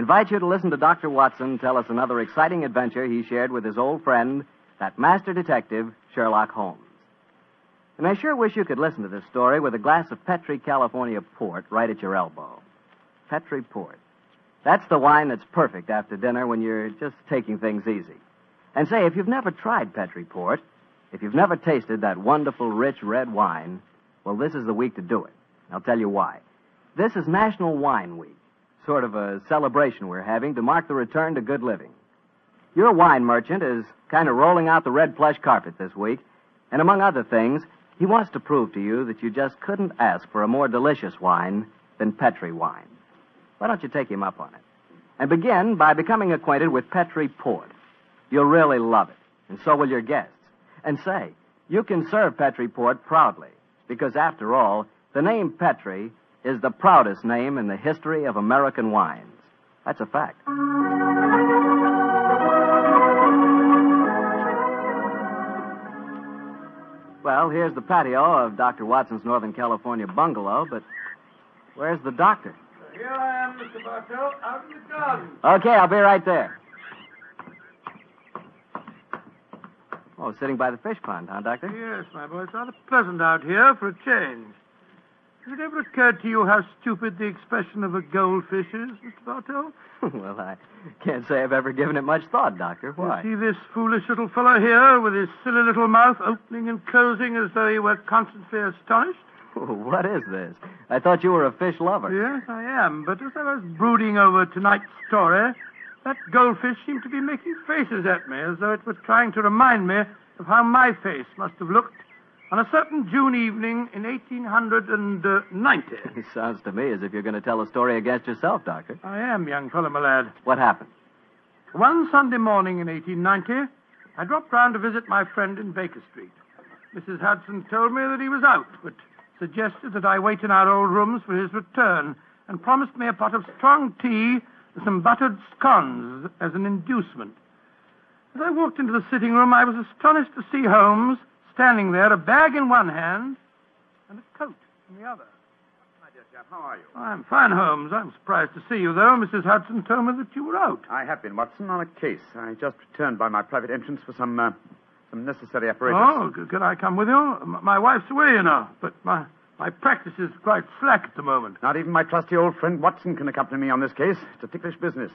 invite you to listen to Dr. Watson tell us another exciting adventure he shared with his old friend, that master detective, Sherlock Holmes. And I sure wish you could listen to this story with a glass of Petri California port right at your elbow. Petri port. That's the wine that's perfect after dinner when you're just taking things easy. And say, if you've never tried Petri port, if you've never tasted that wonderful, rich red wine, well, this is the week to do it. I'll tell you why. This is National Wine Week sort of a celebration we're having to mark the return to good living. Your wine merchant is kind of rolling out the red plush carpet this week, and among other things, he wants to prove to you that you just couldn't ask for a more delicious wine than Petri wine. Why don't you take him up on it? And begin by becoming acquainted with Petri Port. You'll really love it, and so will your guests. And say, you can serve Petri Port proudly, because after all, the name Petri is the proudest name in the history of American wines. That's a fact. Well, here's the patio of Dr. Watson's Northern California bungalow, but where's the doctor? Here I am, Mr. Bartell, out in the garden. Okay, I'll be right there. Oh, sitting by the fish pond, huh, Doctor? Yes, my boy, it's rather pleasant out here for a change. Has it ever occurred to you how stupid the expression of a goldfish is, Mr. Bartell? well, I can't say I've ever given it much thought, Doctor. Why? You see this foolish little fellow here with his silly little mouth opening and closing as though he were constantly astonished? Oh, what is this? I thought you were a fish lover. Yes, I am. But as I was brooding over tonight's story, that goldfish seemed to be making faces at me as though it were trying to remind me of how my face must have looked on a certain June evening in 1890. It sounds to me as if you're going to tell a story against yourself, Doctor. I am, young fellow, my lad. What happened? One Sunday morning in 1890, I dropped round to visit my friend in Baker Street. Mrs. Hudson told me that he was out, but suggested that I wait in our old rooms for his return and promised me a pot of strong tea and some buttered scones as an inducement. As I walked into the sitting room, I was astonished to see Holmes standing there, a bag in one hand and a coat in the other. My dear chap, how are you? I'm fine, Holmes. I'm surprised to see you, though. Mrs. Hudson told me that you were out. I have been, Watson, on a case. I just returned by my private entrance for some uh, some necessary apparatus. Oh, c- can I come with you? M- My wife's away, you know, but my my practice is quite slack at the moment. Not even my trusty old friend Watson can accompany me on this case. It's a ticklish business.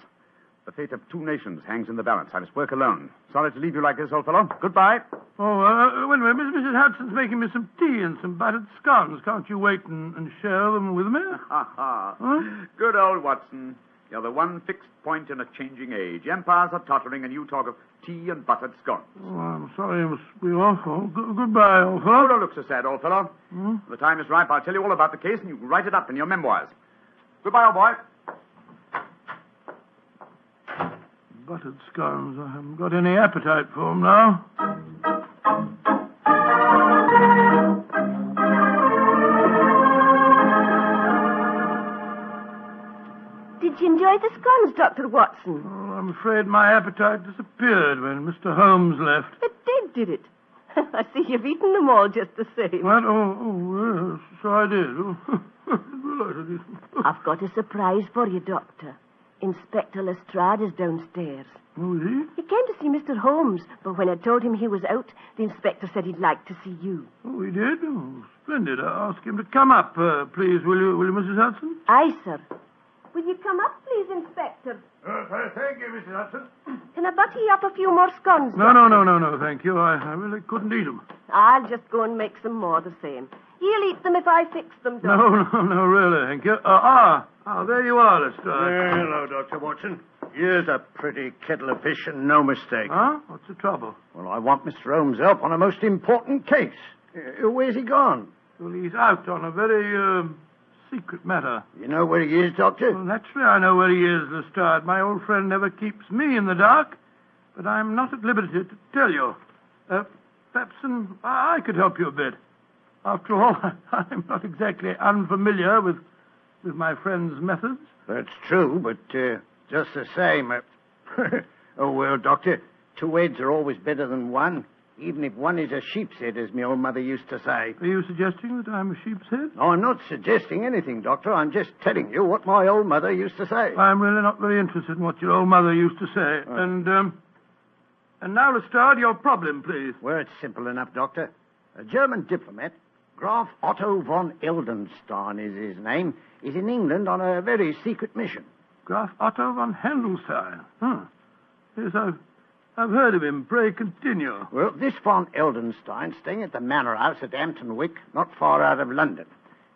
The fate of two nations hangs in the balance. I must work alone. Sorry to leave you like this, old fellow. Goodbye. Oh, uh, wait a minute. Mrs. Hudson's making me some tea and some buttered scones. Can't you wait and, and share them with me? Ha ha. Huh? Good old Watson. You're the one fixed point in a changing age. Empires are tottering, and you talk of tea and buttered scones. Oh, I'm sorry I must be off. Oh, go- goodbye, old Oh, fellow. don't look so sad, old fellow. Hmm? The time is ripe, I'll tell you all about the case, and you can write it up in your memoirs. Goodbye, old boy. Buttered scones. I haven't got any appetite for them now. Did you enjoy the scones, Dr. Watson? Oh, I'm afraid my appetite disappeared when Mr. Holmes left. It did, did it? I see you've eaten them all just the same. What? Oh, oh yes, so I did. Delighted to eat them. I've got a surprise for you, Doctor. Inspector Lestrade is downstairs. Oh, is he? He came to see Mr. Holmes, but when I told him he was out, the inspector said he'd like to see you. Oh, he did? Oh, splendid. I'll ask him to come up, uh, please, will you, will you, Mrs. Hudson? Aye, sir. Will you come up, please, Inspector? Uh, thank you, Mrs. Hudson. Can I butter you up a few more scones? No, no, no, no, no, thank you. I, I really couldn't eat them. I'll just go and make some more the same. He'll eat them if I fix them. No, no, no, really, thank you. Uh, ah, ah, there you are, Lestrade. Hello, Dr. Watson. Here's a pretty kettle of fish and no mistake. Huh? What's the trouble? Well, I want Mr. Holmes' help on a most important case. Uh, where's he gone? Well, he's out on a very, um, secret matter. You know where he is, Doctor? Well, naturally, I know where he is, Lestrade. My old friend never keeps me in the dark, but I'm not at liberty to tell you. Uh, perhaps um, I could help you a bit. After all, I'm not exactly unfamiliar with, with my friend's methods. That's true, but uh, just the same. Uh, oh, well, Doctor, two heads are always better than one, even if one is a sheep's head, as my old mother used to say. Are you suggesting that I'm a sheep's head? No, I'm not suggesting anything, Doctor. I'm just telling you what my old mother used to say. I'm really not very interested in what your old mother used to say. And, um, and now, Lestrade, your problem, please. Well, it's simple enough, Doctor. A German diplomat, Graf Otto von Eldenstein is his name, is in England on a very secret mission. Graf Otto von Handelstein. Huh. Hmm. Yes, I've, I've heard of him. Pray continue. Well, this von Eldenstein staying at the manor house at Hampton Wick, not far out of London.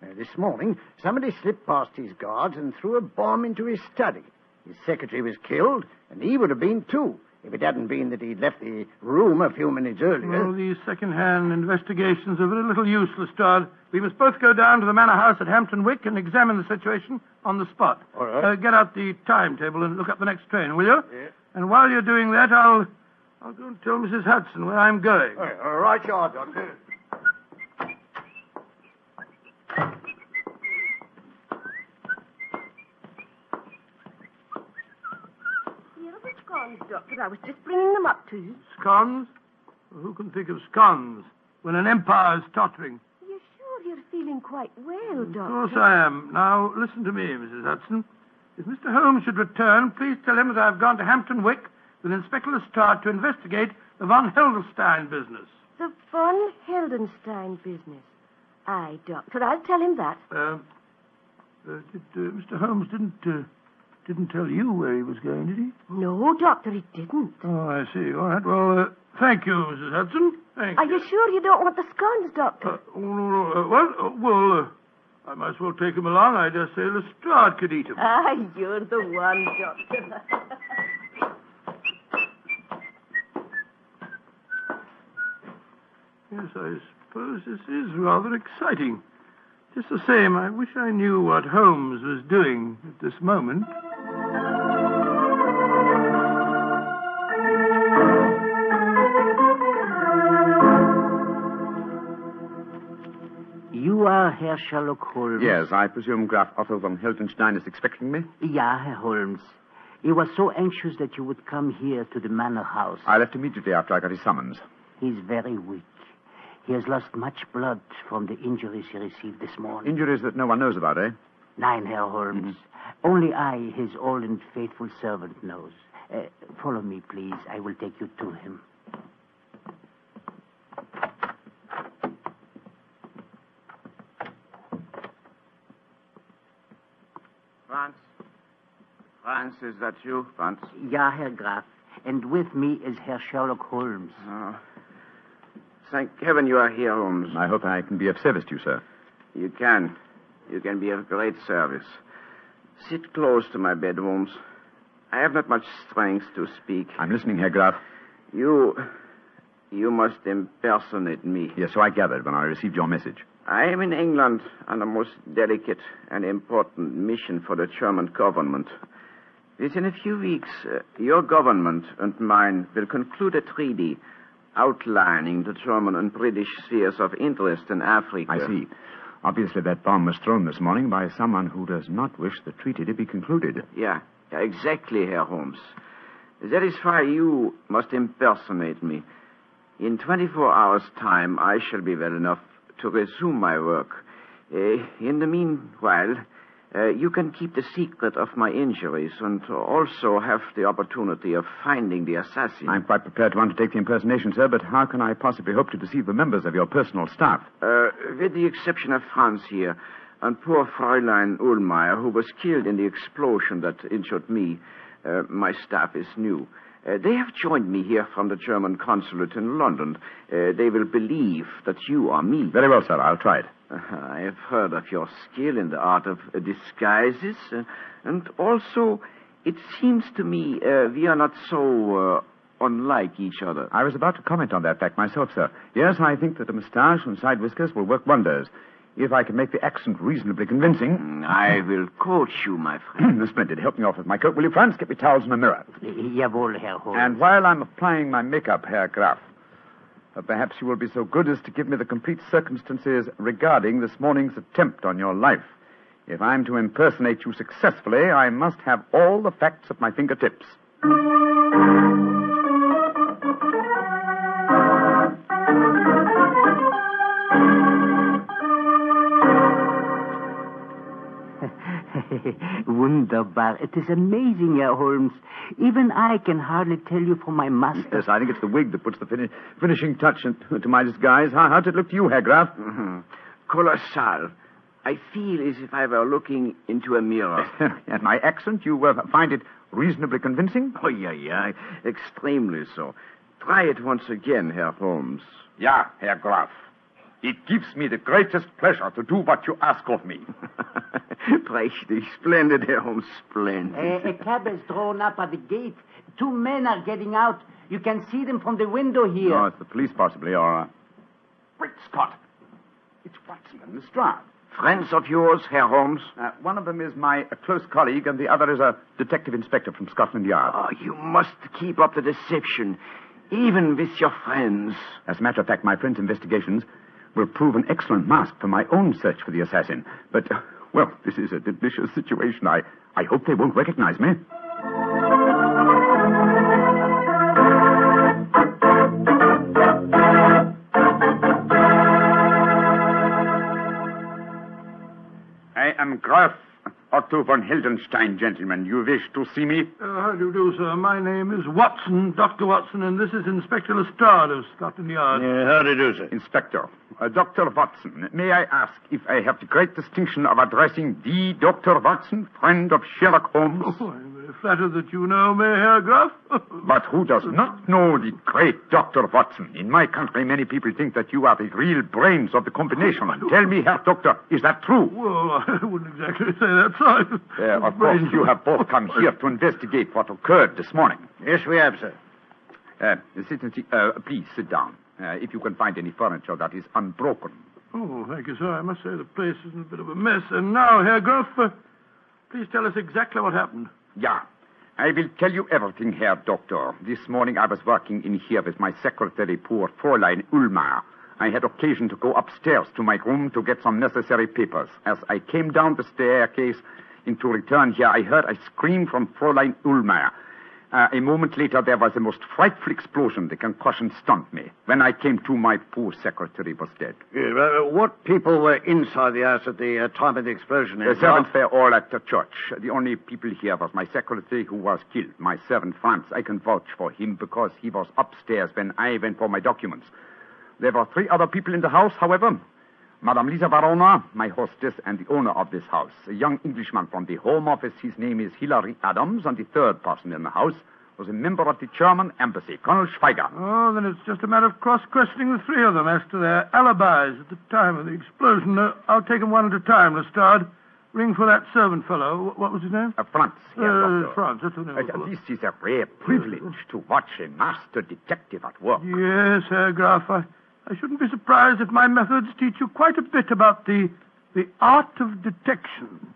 Now, this morning, somebody slipped past his guards and threw a bomb into his study. His secretary was killed, and he would have been too, if it hadn't been that he'd left the room a few minutes earlier. Well, these second-hand investigations are very little use, Lestrade. We must both go down to the manor house at Hampton Wick and examine the situation on the spot. All right. Uh, get out the timetable and look up the next train, will you? Yeah. And while you're doing that, I'll I'll go and tell Mrs. Hudson where I'm going. All right, you are, Doctor. Here Doctor. I was just bringing them up to you. Scones? Who can think of scones when an empire is tottering? You're sure you're feeling quite well, Doctor? Of course I am. Now, listen to me, Mrs. Hudson. If Mr. Holmes should return, please tell him that I've gone to Hampton Wick with Inspector Lestrade to investigate the von Heldenstein business. The von Heldenstein business. Aye, Doctor. I'll tell him that. Uh, uh, did, uh, Mr. Holmes didn't uh, didn't tell you where he was going, did he? No, Doctor, he didn't. Oh, I see. All right. Well, uh, thank you, Mrs. Hudson. Thank Are you sure you don't want the scones, Doctor? Uh, oh, no, no. Uh, well, uh, well, uh, I might as well take him along. I dare say Lestrade could eat him. Ah, you're the one, Doctor. Yes, I suppose this is rather exciting. Just the same, I wish I knew what Holmes was doing at this moment. Herr Sherlock Holmes? Yes, I presume Graf Otto von Heldenstein is expecting me. Ja, Herr Holmes. He was so anxious that you would come here to the manor house. I left immediately after I got his summons. He's very weak. He has lost much blood from the injuries he received this morning. Injuries that no one knows about, eh? Nine, Herr Holmes. Only I, his old and faithful servant, knows. Uh, follow me, please. I will take you to him. Franz? Franz, is that you, Franz? Ja, Herr Graf. And with me is Herr Sherlock Holmes. Oh. Thank heaven you are here, Holmes. I hope I can be of service to you, sir. You can. You can be of great service. Sit close to my bed, Holmes. I have not much strength to speak. I'm listening, Herr Graf. You. You must impersonate me. Yes, so I gathered when I received your message. I am in England on a most delicate and important mission for the German government. Within a few weeks, uh, your government and mine will conclude a treaty outlining the German and British spheres of interest in Africa. I see. Obviously, that bomb was thrown this morning by someone who does not wish the treaty to be concluded. Yeah, yeah, exactly, Herr Holmes. That is why you must impersonate me. In 24 hours' time, I shall be well enough to resume my work. Uh, in the meanwhile, uh, you can keep the secret of my injuries and also have the opportunity of finding the assassin. I'm quite prepared to undertake the impersonation, sir, but how can I possibly hope to deceive the members of your personal staff? Uh, with the exception of Franz here and poor Fräulein Ullmeyer, who was killed in the explosion that injured me, uh, my staff is new. Uh, they have joined me here from the German consulate in London. Uh, they will believe that you are me. Very well, sir. I'll try it. Uh, I have heard of your skill in the art of uh, disguises, uh, and also, it seems to me uh, we are not so uh, unlike each other. I was about to comment on that fact myself, sir. Yes, I think that a moustache and side whiskers will work wonders. If I can make the accent reasonably convincing. Mm, I will coach you, my friend. Splendid. Help me off with my coat, will you, Franz? Get me towels and a mirror. Jawohl, Herr Holmes. And while I'm applying my makeup, Herr Graf, uh, perhaps you will be so good as to give me the complete circumstances regarding this morning's attempt on your life. If I'm to impersonate you successfully, I must have all the facts at my fingertips. Wunderbar. It is amazing, Herr Holmes. Even I can hardly tell you from my master. Yes, I think it's the wig that puts the fini- finishing touch in- to my disguise. How, how's it look to you, Herr Graf? Mhm. Colossal. I feel as if I were looking into a mirror. and my accent, you uh, find it reasonably convincing? Oh, yeah, yeah. Extremely so. Try it once again, Herr Holmes. Ja, Herr Graf. It gives me the greatest pleasure to do what you ask of me. Prächtig. Splendid, Herr Holmes. Splendid. A, a cab is drawn up at the gate. Two men are getting out. You can see them from the window here. Oh, it's the police, possibly, or. Uh... Great Scott! It's Watson and Lestrade. Friends of yours, Herr Holmes? Uh, one of them is my uh, close colleague, and the other is a detective inspector from Scotland Yard. Oh, you must keep up the deception, even with your friends. As a matter of fact, my friend's investigations will prove an excellent mask for my own search for the assassin. But, uh, well, this is a delicious situation. I, I hope they won't recognize me. I am Graf Otto von Hildenstein, gentlemen. You wish to see me? Uh, how do you do, sir? My name is Watson, Dr. Watson, and this is Inspector Lestrade of Scotland Yard. how do you do, sir? Inspector, uh, Dr. Watson, may I ask if I have the great distinction of addressing the Dr. Watson, friend of Sherlock Holmes? Oh, I'm very flattered that you know me, Herr Graf. But who does not know the great Dr. Watson? In my country, many people think that you are the real brains of the combination. Tell me, Herr Doctor, is that true? Well, I wouldn't exactly say that, sir. Uh, of course, you have both come here to investigate what occurred this morning. Yes, we have, sir. Uh, sit and see- uh, please sit down. Uh, if you can find any furniture that is unbroken. Oh, thank you, sir. I must say the place is in a bit of a mess. And now, Herr Graf, uh, please tell us exactly what happened. Yeah. I will tell you everything, Herr Doctor. This morning I was working in here with my secretary, poor Fräulein Ullmar. I had occasion to go upstairs to my room to get some necessary papers. As I came down the staircase and to return here, I heard a scream from Fräulein Ullmar. Uh, a moment later, there was a most frightful explosion. The concussion stunned me. When I came to, my poor secretary was dead. Uh, what people were inside the house at the uh, time of the explosion? The servants were all at the church. The only people here was my secretary who was killed. My servant Franz. I can vouch for him because he was upstairs when I went for my documents. There were three other people in the house, however. Madame Lisa Verona, my hostess, and the owner of this house. A young Englishman from the Home Office. His name is Hilary Adams, and the third person in the house was a member of the German embassy, Colonel Schweiger. Oh, then it's just a matter of cross-questioning the three of them as to their alibis at the time of the explosion. Uh, I'll take them one at a time, Lestrade. Ring for that servant fellow. What was his name? Uh, Franz, Herr Uh. Franz, that's the name. Uh, this is a rare privilege to watch a master detective at work. Yes, Herr Graf. I, I shouldn't be surprised if my methods teach you quite a bit about the the art of detection.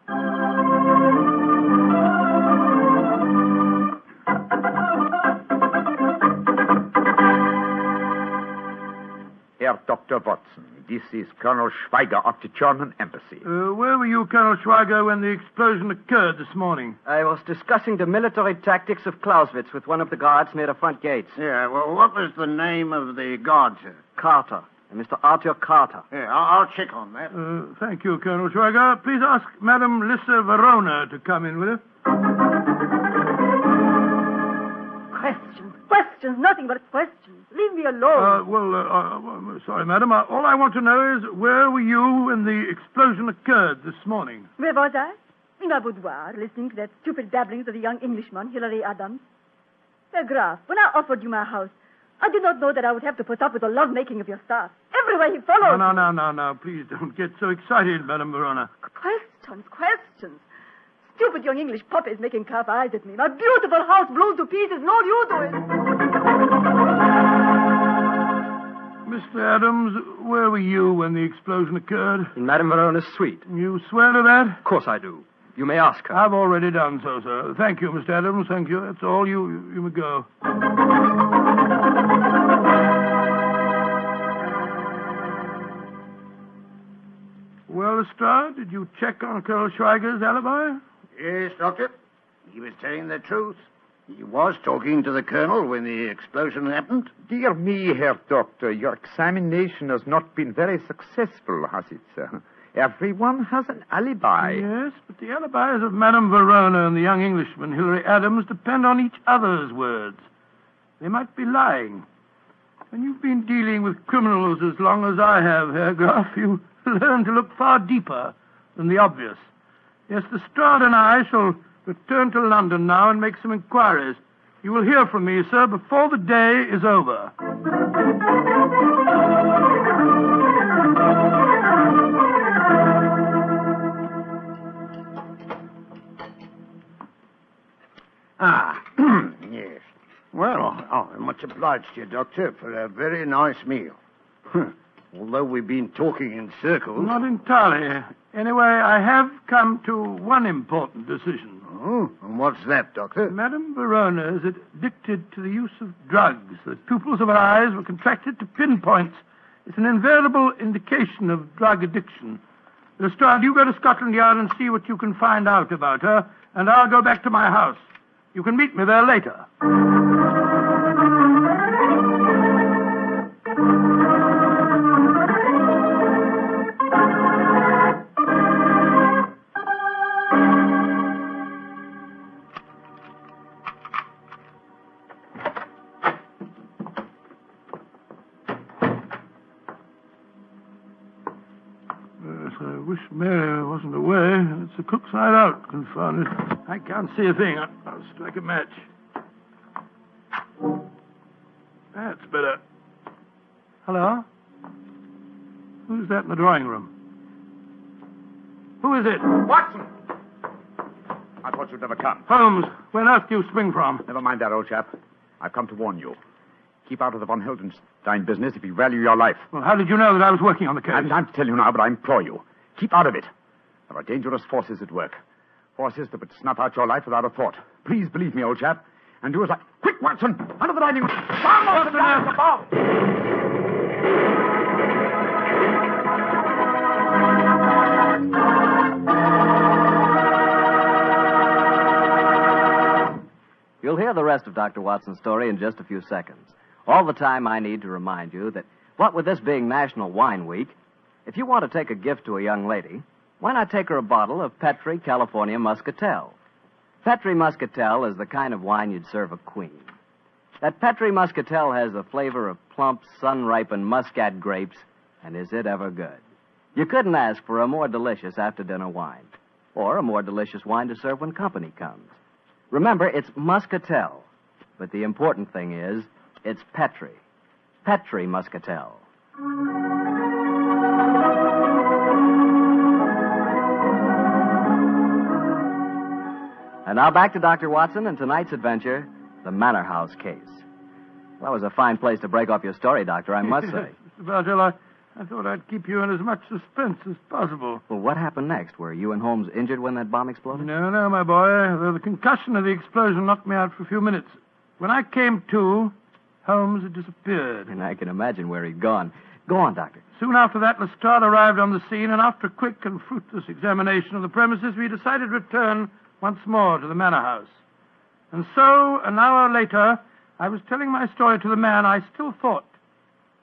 Herr Dr. Watson, This is Colonel Schweiger of the German Embassy. Uh, where were you, Colonel Schweiger, when the explosion occurred this morning? I was discussing the military tactics of Clausewitz with one of the guards near the front gates. Yeah, well, what was the name of the guard, sir? Carter. Mr. Arthur Carter. Yeah, I'll, I'll check on that. Uh, thank you, Colonel Schweiger. Please ask Madame Lissa Verona to come in with us. Questions, questions, nothing but questions. Leave me Uh, alone. well, uh, uh, sorry, madam. Uh, all I want to know is where were you when the explosion occurred this morning? Where was I? In my boudoir, listening to that stupid babblings of the young Englishman, Hilary Adams. Herr Graf, when I offered you my house, I did not know that I would have to put up with the lovemaking of your staff. Everywhere he No, followed. no, no, no, no. Please don't get so excited, Madame Verona. Questions, questions. Stupid young English puppies making calf eyes at me. My beautiful house blown to pieces, and all you do is... Mr. Adams, where were you when the explosion occurred? In Madame Verona's suite. You swear to that? Of course I do. You may ask her. I've already done so, sir. Thank you, Mr. Adams. Thank you. That's all. You, you, you may go. Well, Lestrade, did you check on Colonel Schweiger's alibi? Yes, Doctor. He was telling the truth. He was talking to the colonel when the explosion happened. Dear me, Herr Doctor, your examination has not been very successful, has it, sir? Everyone has an alibi. Yes, but the alibis of Madame Verona and the young Englishman, Hilary Adams, depend on each other's words. They might be lying. When you've been dealing with criminals as long as I have, Herr Graf, you learn to look far deeper than the obvious. Yes, Lestrade and I shall return to London now and make some inquiries. You will hear from me, sir, before the day is over. Ah, yes. Well, oh, I'm much obliged to you, Doctor, for a very nice meal. Although we've been talking in circles. Not entirely. Anyway, I have come to one important decision. Oh, and what's that, Doctor? Madame Verona is addicted to the use of drugs. The pupils of her eyes were contracted to pinpoints. It's an invariable indication of drug addiction. Lestrade, you go to Scotland Yard and see what you can find out about her, and I'll go back to my house. You can meet me there later. I can't see a thing. I'll strike a match. That's better. Hello? Who's that in the drawing room? Who is it? Watson! I thought you'd never come. Holmes, where on earth do you spring from? Never mind that, old chap. I've come to warn you. Keep out of the von Hildenstein business if you value your life. Well, how did you know that I was working on the case? I haven't time to tell you now, but I implore you. Keep out of it. There are dangerous forces at work. Forces that would snuff out your life without a thought. Please believe me, old chap. And do as I. Quick, Watson! Out of the dining room! Down off the dining uh, above! You'll hear the rest of Dr. Watson's story in just a few seconds. All the time, I need to remind you that, what with this being National Wine Week, if you want to take a gift to a young lady, why not take her a bottle of Petri California Muscatel? Petri Muscatel is the kind of wine you'd serve a queen. That Petri Muscatel has the flavor of plump, sun ripened muscat grapes, and is it ever good? You couldn't ask for a more delicious after dinner wine, or a more delicious wine to serve when company comes. Remember, it's Muscatel. But the important thing is, it's Petri. Petri Muscatel. And now back to Dr. Watson and tonight's adventure, the Manor House case. Well, that was a fine place to break off your story, Doctor, I must say. Mr. Bartell, I, I thought I'd keep you in as much suspense as possible. Well, what happened next? Were you and Holmes injured when that bomb exploded? No, no, my boy. The, the concussion of the explosion knocked me out for a few minutes. When I came to, Holmes had disappeared. And I can imagine where he'd gone. Go on, Doctor. Soon after that, Lestrade arrived on the scene, and after a quick and fruitless examination of the premises, we decided to return once more to the manor house. And so, an hour later, I was telling my story to the man I still thought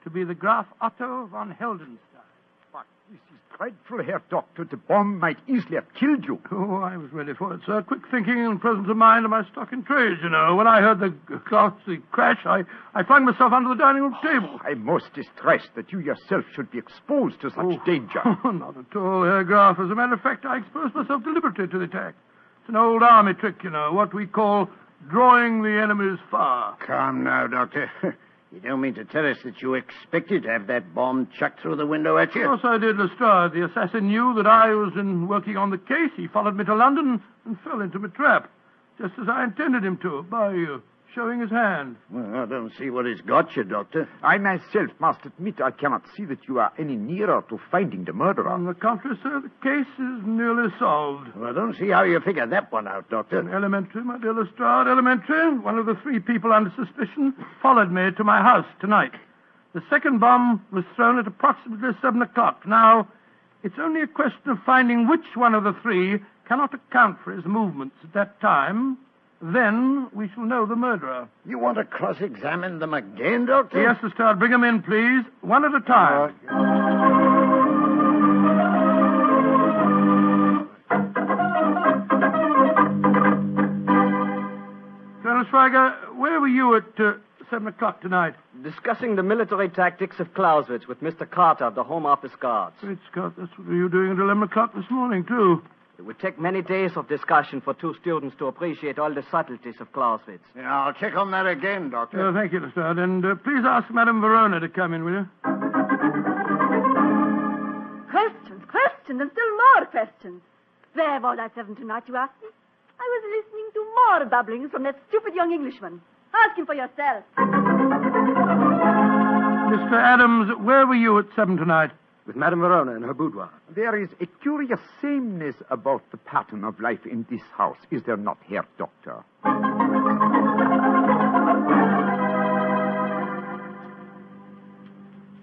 to be the Graf Otto von Heldenstein. But this is dreadful, Herr Doctor. The bomb might easily have killed you. Oh, I was ready for it, sir. Quick thinking and presence of mind are my stock in trade, you know. When I heard the ghastly crash, I, I flung myself under the dining room oh, table. I'm most distressed that you yourself should be exposed to such Oh. danger. Not at all, Herr Graf. As a matter of fact, I exposed myself deliberately to the attack. It's an old army trick, you know, what we call drawing the enemy's fire. Calm now, Doctor. You don't mean to tell us that you expected to have that bomb chucked through the window at you? Of course I did, Lestrade. The assassin knew that I was in working on the case. He followed me to London and fell into my trap, just as I intended him to, by uh, showing his hand. Well, I don't see what he's got you, Doctor. I myself must admit I cannot see that you are any nearer to finding the murderer. On the contrary, sir, the case is nearly solved. Well, I don't see how you figure that one out, Doctor. Elementary, my dear Lestrade, elementary. One of the three people under suspicion followed me to my house tonight. The second bomb was thrown at approximately seven o'clock. Now, it's only a question of finding which one of the three cannot account for his movements at that time. Then we shall know the murderer. You want to cross-examine them again, Doctor? Yes, Lestrade, bring them in, please. One at a time. Colonel Schweiger, where were you at uh, seven o'clock tonight? Discussing the military tactics of Clausewitz with Mr. Carter of the Home Office Guards. Great Scott, that's what you were doing at eleven o'clock this morning, too. It would take many days of discussion for two students to appreciate all the subtleties of Clausewitz. Yeah, I'll check on that again, Doctor. Uh, thank you, Lestrade. And uh, please ask Madame Verona to come in, will you? Questions, questions, and still more questions. Where was I seven tonight, you ask me? I was listening to more babblings from that stupid young Englishman. Ask him for yourself. Mr. Adams, where were you at seven tonight? With Madame Verona in her boudoir. There is a curious sameness about the pattern of life in this house, is there not, Herr Doctor?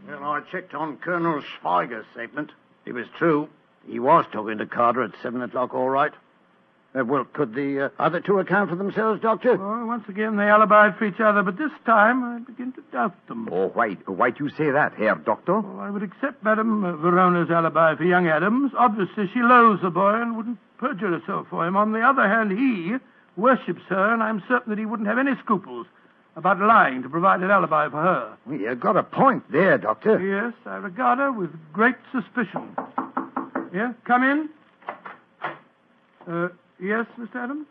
Well, I checked on Colonel Schweiger's statement. It was true. He was talking to Carter at seven o'clock, all right. Uh, well, could the uh, other two account for themselves, Doctor? Well, once again, they alibied for each other, but this time I begin to doubt them. Oh, why, why do you say that, Herr Doctor? Well, I would accept Madame Verona's alibi for young Adams. Obviously, she loathes the boy and wouldn't perjure herself for him. On the other hand, he worships her, and I'm certain that he wouldn't have any scruples about lying to provide an alibi for her. Well, you got a point there, Doctor. Yes, I regard her with great suspicion. Yeah, come in. Uh, yes, Mr. Adams?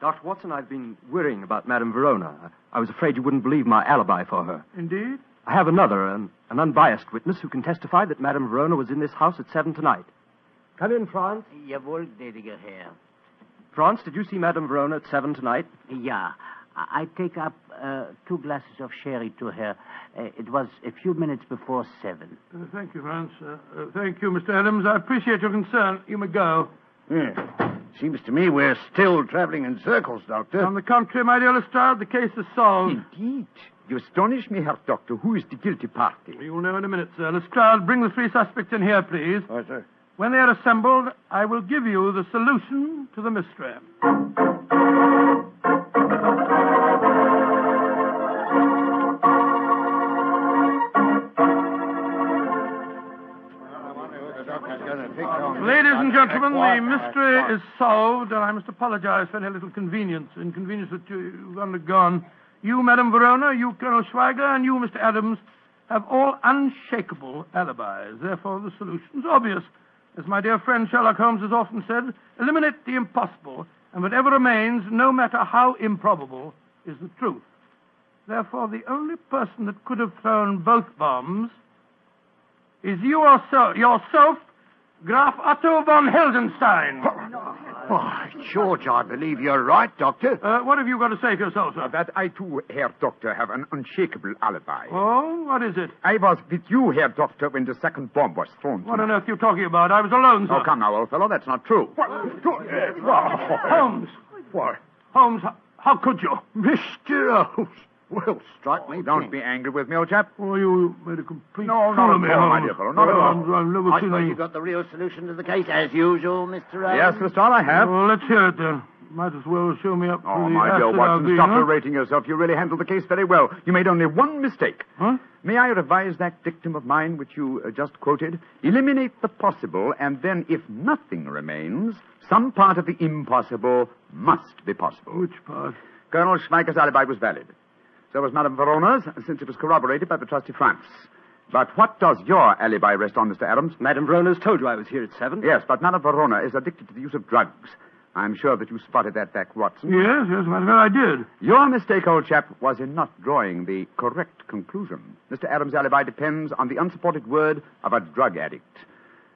Dr. Watson, I've been worrying about Madame Verona. I was afraid you wouldn't believe my alibi for her. Indeed. I have another, an, an unbiased witness who can testify that Madame Verona was in this house at seven tonight. Come in, Franz. Jawohl, gnädiger Herr. Franz, did you see Madame Verona at seven tonight? Ja, I I take up uh, two glasses of sherry to her. Uh, it was a few minutes before seven. Uh, thank you, Franz. Uh, uh, thank you, Mr. Adams. I appreciate your concern. You may go. Yeah. Seems to me we're still traveling in circles, Doctor. On the contrary, my dear Lestrade, the case is solved. Indeed. You astonish me, Herr Doctor. Who is the guilty party? You will know in a minute, sir. Lestrade, bring the three suspects in here, please. Oh, sir. When they are assembled, I will give you the solution to the mystery. Ladies and gentlemen, the mystery is solved, and I must apologize for any little convenience, inconvenience that you've undergone. You, Madame Verona, you, Colonel Schweiger, and you, Mr. Adams, have all unshakable alibis. Therefore, the solution's obvious. As my dear friend Sherlock Holmes has often said, eliminate the impossible, and whatever remains, no matter how improbable, is the truth. Therefore, the only person that could have thrown both bombs is you yourself, yourself Graf Otto von Heldenstein. Why, George, I believe you're right, Doctor. Uh, what have you got to say for yourself, sir? That I, too, Herr Doctor, have an unshakable alibi. Oh, what is it? I was with you, Herr Doctor, when the second bomb was thrown. What on earth are you talking about? I was alone, sir. Oh, come now, old fellow, that's not true. Holmes. What? Holmes, how, how could you? Mr. Holmes. Well, strike me. Don't be angry with me, old chap. Oh, you made a complete No, fool of me, all, my dear fellow, not at all. I've never I seen suppose you've got the real solution to the case, as usual, Mr. Adams. Yes, Mr. All, I have. Well, let's hear it then. Might as well show me up Oh, for the my dear Watson, stop huh? berating yourself. You really handled the case very well. You made only one mistake. Huh? May I revise that dictum of mine which you uh, just quoted? Eliminate the possible, and then, if nothing remains, some part of the impossible must be possible. Which part? Colonel Schweiger's alibi was valid. So was Madame Verona's, since it was corroborated by the trusty Franz. But what does your alibi rest on, Mr. Adams? Madame Verona's told you I was here at seven. Yes, but Madame Verona is addicted to the use of drugs. I'm sure that you spotted that back, Watson. Yes, yes, matter of fact, I did. Your mistake, old chap, was in not drawing the correct conclusion. Mr. Adams' alibi depends on the unsupported word of a drug addict.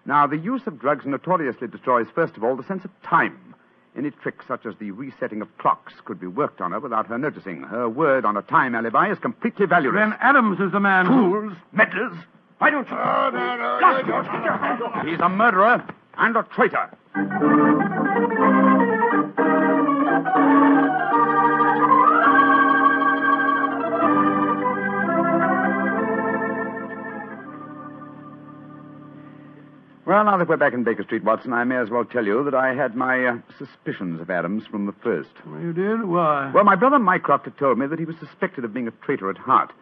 Now, the use of drugs notoriously destroys, first of all, the sense of time. Any trick such as the resetting of clocks could be worked on her without her noticing. Her word on a time alibi is completely valueless. Then Adams is the man who... Fools, meddlers, why don't you... He's a murderer and a traitor. Well, now that we're back in Baker Street, Watson, I may as well tell you that I had my uh, suspicions of Adams from the first. You did? Why? Well, my brother Mycroft had told me that he was suspected of being a traitor at heart.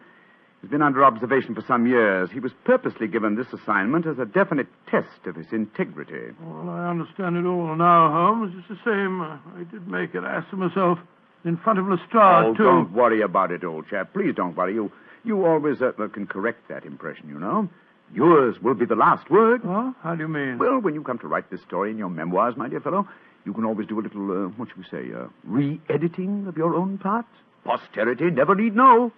He's been under observation for some years. He was purposely given this assignment as a definite test of his integrity. Well, I understand it all now, Holmes. It's the same. I did make an ass of myself in front of Lestrade, oh, too. don't worry about it, old chap. Please don't worry. You, you always uh, can correct that impression, you know. Yours will be the last word. Huh? How do you mean? Well, when you come to write this story in your memoirs, my dear fellow, you can always do a little, uh, what should we say, uh, re-editing of your own part. Posterity never need know.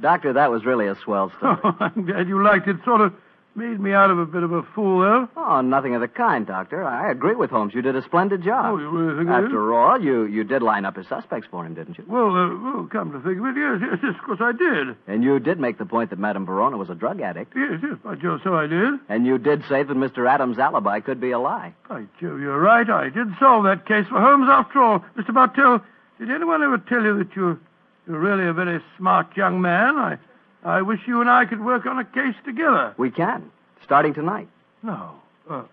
Doctor, that was really a swell story. Oh, I'm glad you liked it. Sort of made me out of a bit of a fool, though. oh, nothing of the kind, Doctor. I agree with Holmes. You did a splendid job. Oh, you really think I did? After all, you, you did line up his suspects for him, didn't you? Well, uh, well, come to think of it, yes, yes, yes, of course I did. And you did make the point that Madame Verona was a drug addict. Yes, yes, by Jove, so I did. And you did say that Mr. Adams' alibi could be a lie. By Jove, you're right. I did solve that case for Holmes after all. Mr. Bartell, did anyone ever tell you that you're, you're really a very smart young man? I, I wish you and I could work on a case together. We can, starting tonight. No. Uh,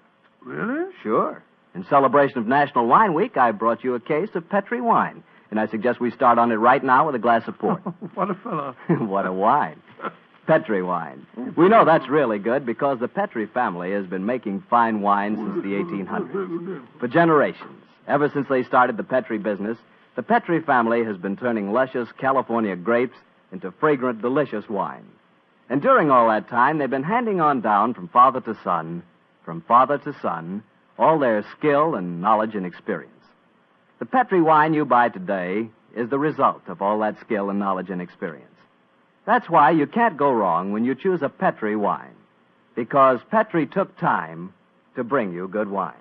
really? Sure. In celebration of National Wine Week, I brought you a case of Petri wine. And I suggest we start on it right now with a glass of port. what a fellow. what a wine. Petri wine. We know that's really good because the Petri family has been making fine wine since the 1800s. For generations, ever since they started the Petri business, the Petri family has been turning luscious California grapes into fragrant, delicious wine. And during all that time, they've been handing on down from father to son, from father to son, all their skill and knowledge and experience. The Petri wine you buy today is the result of all that skill and knowledge and experience. That's why you can't go wrong when you choose a Petri wine, because Petri took time to bring you good wine.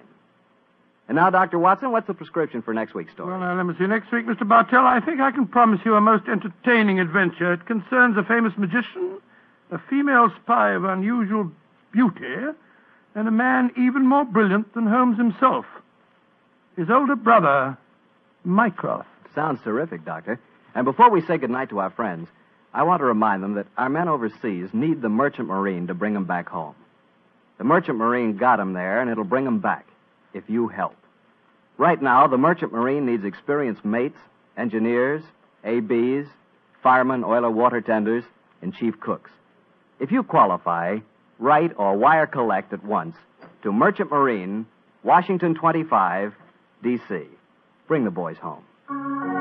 And now, Dr. Watson, what's the prescription for next week's story? Well, now, let me see. Next week, Mr. Bartell, I think I can promise you a most entertaining adventure. It concerns a famous magician, a female spy of unusual beauty, and a man even more brilliant than Holmes himself. His older brother, Mycroft. Sounds terrific, Doctor. And before we say goodnight to our friends, I want to remind them that our men overseas need the Merchant Marine to bring them back home. The Merchant Marine got them there, and it'll bring them back if you help. Right now, the Merchant Marine needs experienced mates, engineers, ABs, firemen, oiler water tenders, and chief cooks. If you qualify, write or wire collect at once to Merchant Marine, Washington 25, D.C. Bring the boys home.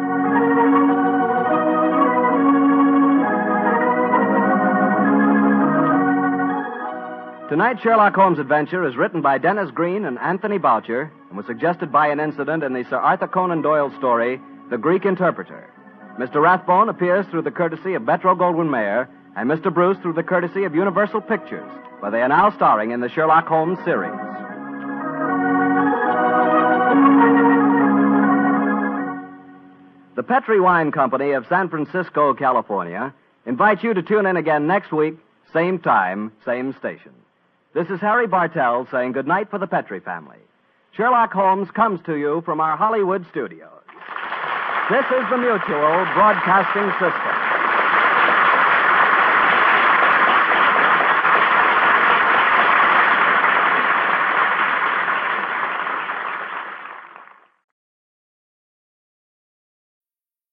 Tonight's Sherlock Holmes adventure is written by Denis Green and Anthony Boucher and was suggested by an incident in the Sir Arthur Conan Doyle story, The Greek Interpreter. Mr. Rathbone appears through the courtesy of Metro Goldwyn Mayer and Mr. Bruce through the courtesy of Universal Pictures, where they are now starring in the Sherlock Holmes series. The Petri Wine Company of San Francisco, California, invites you to tune in again next week, same time, same station. This is Harry Bartell saying goodnight for the Petri family. Sherlock Holmes comes to you from our Hollywood studios. This is the Mutual Broadcasting System.